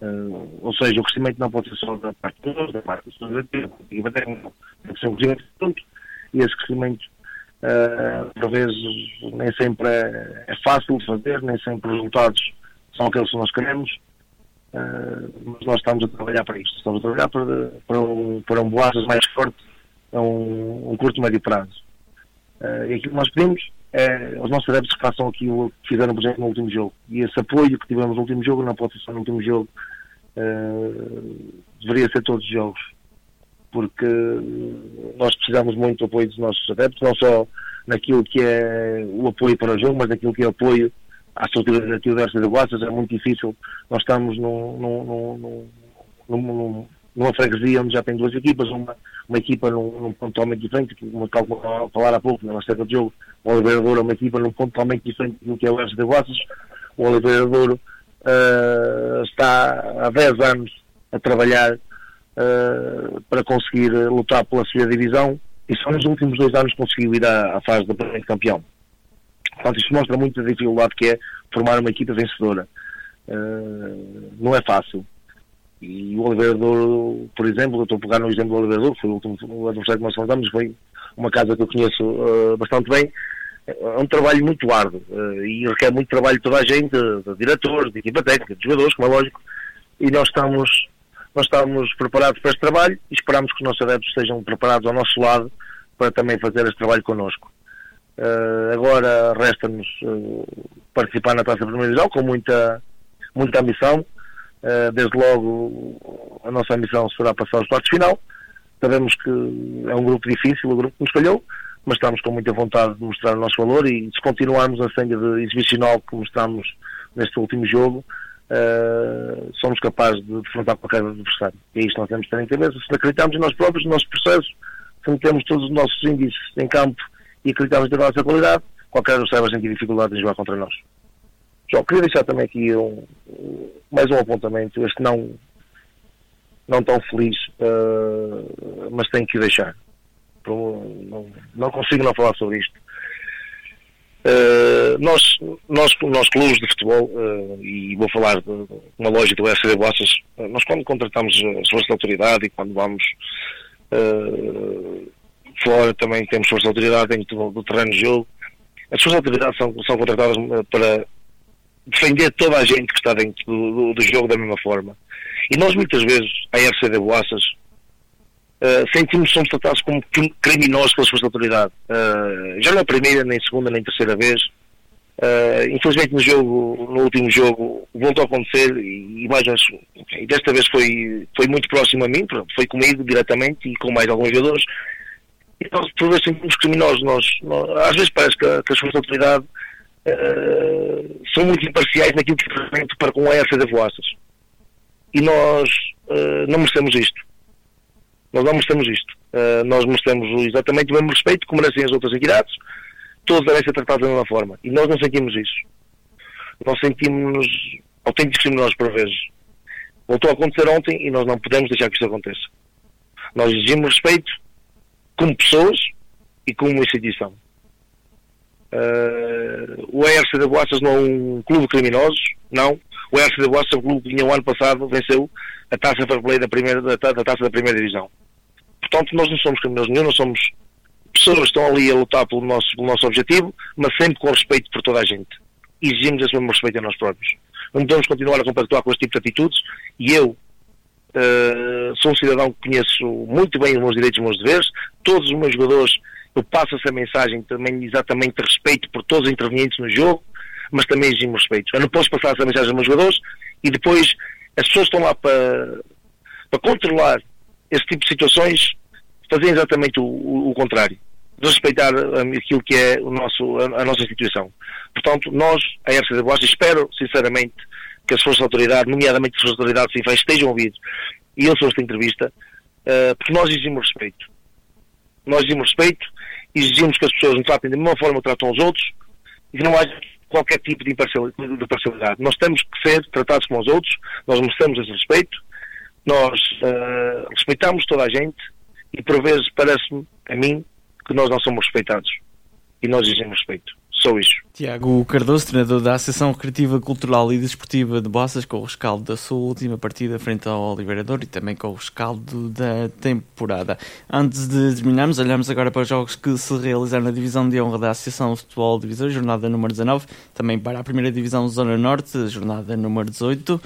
Uh, ou seja, o crescimento não pode ser só da parte de nós, da parte do estudantil, tem que ser um crescimento junto, e esse crescimento, uh, por vezes, nem sempre é, é, fácil de fazer, nem sempre os resultados são aqueles que nós queremos, uh, mas nós estamos a trabalhar para isto, estamos a trabalhar para, para um, para um boaças mais forte a um, um curto médio prazo. Uh, e aquilo que nós pedimos é, os nossos adeptos façam aquilo que fizeram, no último jogo. E esse apoio que tivemos no último jogo não pode ser só no último jogo, uh, deveria ser todos os jogos. Porque nós precisamos muito do apoio dos nossos adeptos, não só naquilo que é o apoio para o jogo, mas naquilo que é o apoio à estrutura da Versa de Guaças. É muito difícil. Nós estamos num, num, num, num numa freguesia onde já tem duas equipas, uma, uma equipa num, num ponto totalmente diferente, como estava a falar há pouco, na cerca de jogo, o Oliveira Douro é uma equipa num ponto totalmente diferente do que é o Oeste de Guaças. O Oliveira Douro uh, está há 10 anos a trabalhar uh, para conseguir lutar pela sua divisão e só nos últimos dois anos conseguiu ir à, à fase do campeão. Portanto, isto mostra muito a dificuldade que é formar uma equipa vencedora. Uh, não é fácil. E o Oliveira Douro, por exemplo, eu estou a pegar no exemplo do Oliveira Douro, foi o último adversário que nós falamos, foi uma casa que eu conheço uh, bastante bem. É um trabalho muito árduo uh, e requer muito trabalho de toda a gente, de, diretores, de equipa técnica, de jogadores, como é lógico, e nós estamos, nós estamos preparados para este trabalho e esperamos que os nossos adeptos estejam preparados ao nosso lado para também fazer este trabalho connosco. Uh, agora resta-nos participar na Taça Primeira Divisão com muita, muita ambição. Uh, desde logo a nossa ambição será passar os quartos final. Sabemos que é um grupo difícil, o grupo que nos escolheu, mas estamos com muita vontade de mostrar o nosso valor e se continuarmos a senha de exibicional que mostramos neste último jogo, somos capazes de defrontar qualquer adversário. E é isto nós temos de ter em cabeça. Se acreditamos em nós próprios, no nosso processo, se temos todos os nossos índices em campo e acreditamos na nossa qualidade, qualquer adversário vai sentir dificuldade em jogar contra nós. Já queria deixar também aqui um, mais um apontamento, este não, não tão feliz, uh, mas tenho que deixar. Não, não, consigo não falar sobre isto. Uh, nós, nós, nós clubes de futebol, uh, e vou falar de, uma loja do SD Bossas, nós quando contratamos as forças de autoridade e quando vamos fora também temos forças de autoridade dentro do, do, terreno de jogo. As forças de autoridade são, são contratadas para defender toda a gente que está dentro do, do, do jogo da mesma forma. E nós muitas vezes, a FC de Boaças, uh, sentimos que somos tratados como criminosos pelas forças de autoridade. Uh, já não é a primeira, nem a segunda, nem a terceira vez. Uh, infelizmente no jogo, no último jogo, voltou a acontecer e, mais e desta vez foi, foi muito próximo a mim, foi comigo diretamente e com mais alguns jogadores e nós por vezes sentimos criminosos. Nós, nós, às vezes parece que, que as autoridade uh, são muito imparciais naquilo que é para com de voaças. E nós uh, não merecemos isto. Nós não merecemos isto. Uh, nós merecemos exatamente o mesmo respeito que merecem as outras entidades. Todos devem ser tratados da mesma forma. E nós não sentimos isso. Nós sentimos-nos autênticos criminosos por vezes. Voltou a acontecer ontem e nós não podemos deixar que isso aconteça. Nós exigimos respeito, como pessoas e como instituição. Uh, o ERC de Boaças não é um clube criminoso, não. O ERC de Boaças é um clube que vinha o ano passado, venceu a taça fair da, primeira, da, da taça da primeira divisão. Portanto, nós não somos criminosos nenhum, nós somos pessoas que estão ali a lutar pelo nosso, pelo nosso objetivo, mas sempre com respeito por toda a gente. Exigimos esse mesmo respeito a nós próprios. Não podemos continuar a compactuar com este tipo de atitudes e eu, Uh, sou um cidadão que conheço muito bem os meus direitos e os meus deveres. Todos os meus jogadores, eu passo essa mensagem também exatamente de respeito por todos os intervenientes no jogo, mas também exigimos respeito. Eu não posso passar essa mensagem aos meus jogadores e depois as pessoas estão lá para, para controlar esse tipo de situações, fazem exatamente o, o, o contrário. Respeitar aquilo que é o nosso, a, a nossa instituição. Portanto, nós, a FC de espero sinceramente que as forças de autoridade, nomeadamente as forças de autoridade sim, estejam ouvidos e eu sou esta entrevista, uh, porque nós exigimos respeito. Nós exigimos respeito, exigimos que as pessoas nos tratem da mesma forma que tratam os outros e que não haja qualquer tipo de parcialidade. Nós temos que ser tratados como os outros, nós mostramos esse respeito, nós uh, respeitamos toda a gente e por vezes parece-me, a mim, que nós não somos respeitados e nós exigimos respeito só isso. Tiago Cardoso, treinador da Associação Recreativa, Cultural e Desportiva de Bossas, com o rescaldo da sua última partida frente ao Liberador e também com o rescaldo da temporada. Antes de terminarmos, olhamos agora para os jogos que se realizaram na divisão de honra da Associação Futebol Divisão, jornada número 19, também para a primeira divisão Zona Norte, jornada número 18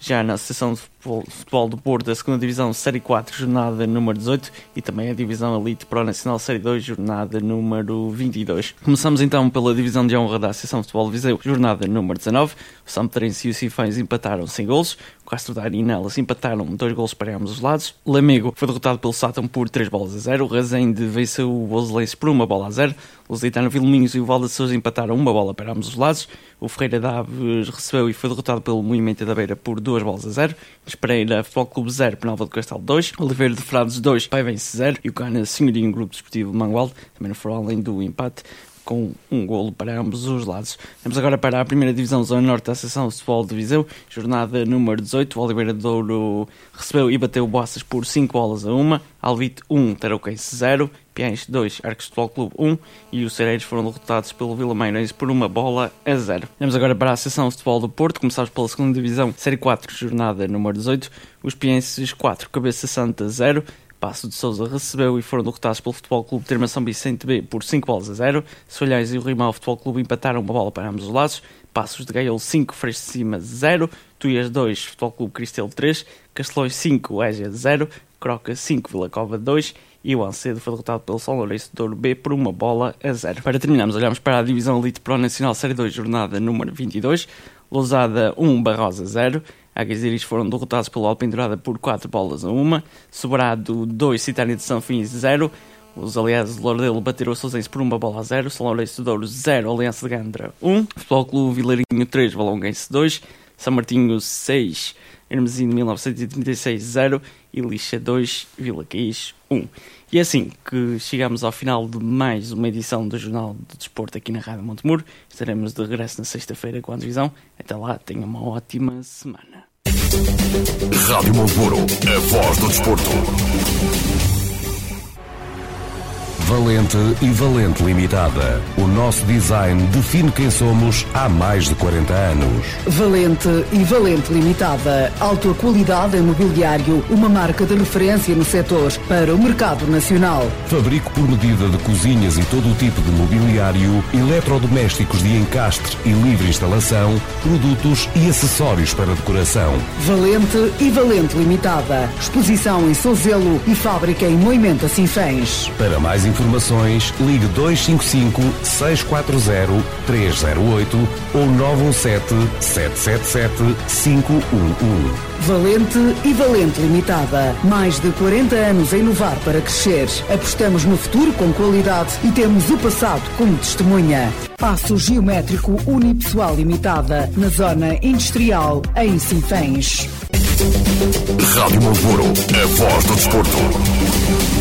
já na Associação de Futebol do Porto, a segunda Divisão Série 4, jornada número 18 e também a Divisão Elite Pro Nacional Série 2, jornada número 22. Começamos então pela Divisão de Honra da Associação Futebol de Viseu, jornada número 19. O Sampedrense e o Sinfães empataram sem golos. O Castro Daire e Nelas empataram dois golos para ambos os lados. O Lamego foi derrotado pelo Sátão por 3 bolas a 0. O Rezende venceu o Bozelense por 1 bola a 0. O Lusitano Vilminhos e o Valde Sousa empataram uma bola para ambos os lados. O Ferreira da Aves recebeu e foi derrotado pelo Movimento da Beira por 2 bolas a 0. Espereira Futebol Clube 0, Penalva do Castelo 2. Oliveira de Frades 2, Pai vence 0. E o Cana Senhorinho Grupo Desportivo Mangualde também não foram além do empate com um golo para ambos os lados. Vamos agora para a primeira divisão Zona Norte da Associação Futebol de Viseu, jornada número 18. O Oliveira de Douro recebeu e bateu Boaças por 5 bolas a 1, Alvite 1, Tarouquense 0, Piães 2, Arcos Futebol Clube 1 e os Cereiros foram derrotados pelo Vila Mairense por uma bola a 0. Vamos agora para a Associação Futebol do Porto, começamos pela segunda divisão, Série 4, jornada número 18. Os Pienses 4, Cabeça Santa 0, Passo de Souza recebeu e foram derrotados pelo Futebol Clube Terma São Vicente B por 5 bolas a 0. Solhães e o Rimal Futebol Clube empataram uma bola para ambos os lados. Passos de Gaiolo 5, Freixo de Cima 0. Tuias 2, Futebol Clube Cristelo 3. Castelões 5, Égia 0. Croca 5, Vila Cova 2. E o Ancedo foi derrotado pelo São Lourenço de B por uma bola a 0. Para terminarmos, olhamos para a Divisão Elite Pro Nacional Série 2, jornada número 22. Lousada 1, Barrosa 0. Agaziris foram derrotados pelo Alpendurada por 4 bolas a 1. Sobrado 2, Citânia de São Fins 0. Os aliados de Lordelo bateram o Sousense por uma bola a 0. São Lourenço de Douro 0, Aliança de Gandra 1. Futebol Clube Vilarinho 3, Valonguense 2. São Martinho 6, Hermesino 1936 0 e Lixa 2, Vila Caís 1. E é assim que chegamos ao final de mais uma edição do Jornal de Desporto aqui na Rádio Montemuro. Estaremos de regresso na sexta-feira com a divisão. Até lá, tenham uma ótima semana. Rádio Montemuro, a voz do desporto. Valente e Valente Limitada. O nosso design define quem somos há mais de 40 anos. Valente e Valente Limitada. Alta qualidade em mobiliário, uma marca de referência no setor para o mercado nacional. Fabrico por medida de cozinhas e todo o tipo de mobiliário, eletrodomésticos de encastre e livre instalação, produtos e acessórios para decoração. Valente e Valente Limitada. Exposição em Sozelo e fábrica em Moimenta Sinfãs. Para mais informações, ligue 255 640 308 ou 917 777 511. Valente e Valente Limitada. Mais de 40 anos a inovar para crescer. Apostamos no futuro com qualidade e temos o passado como testemunha. Passo Geométrico Unipessoal Limitada, na zona industrial, em Sinfãs. Rádio Montemuro, a voz do desporto.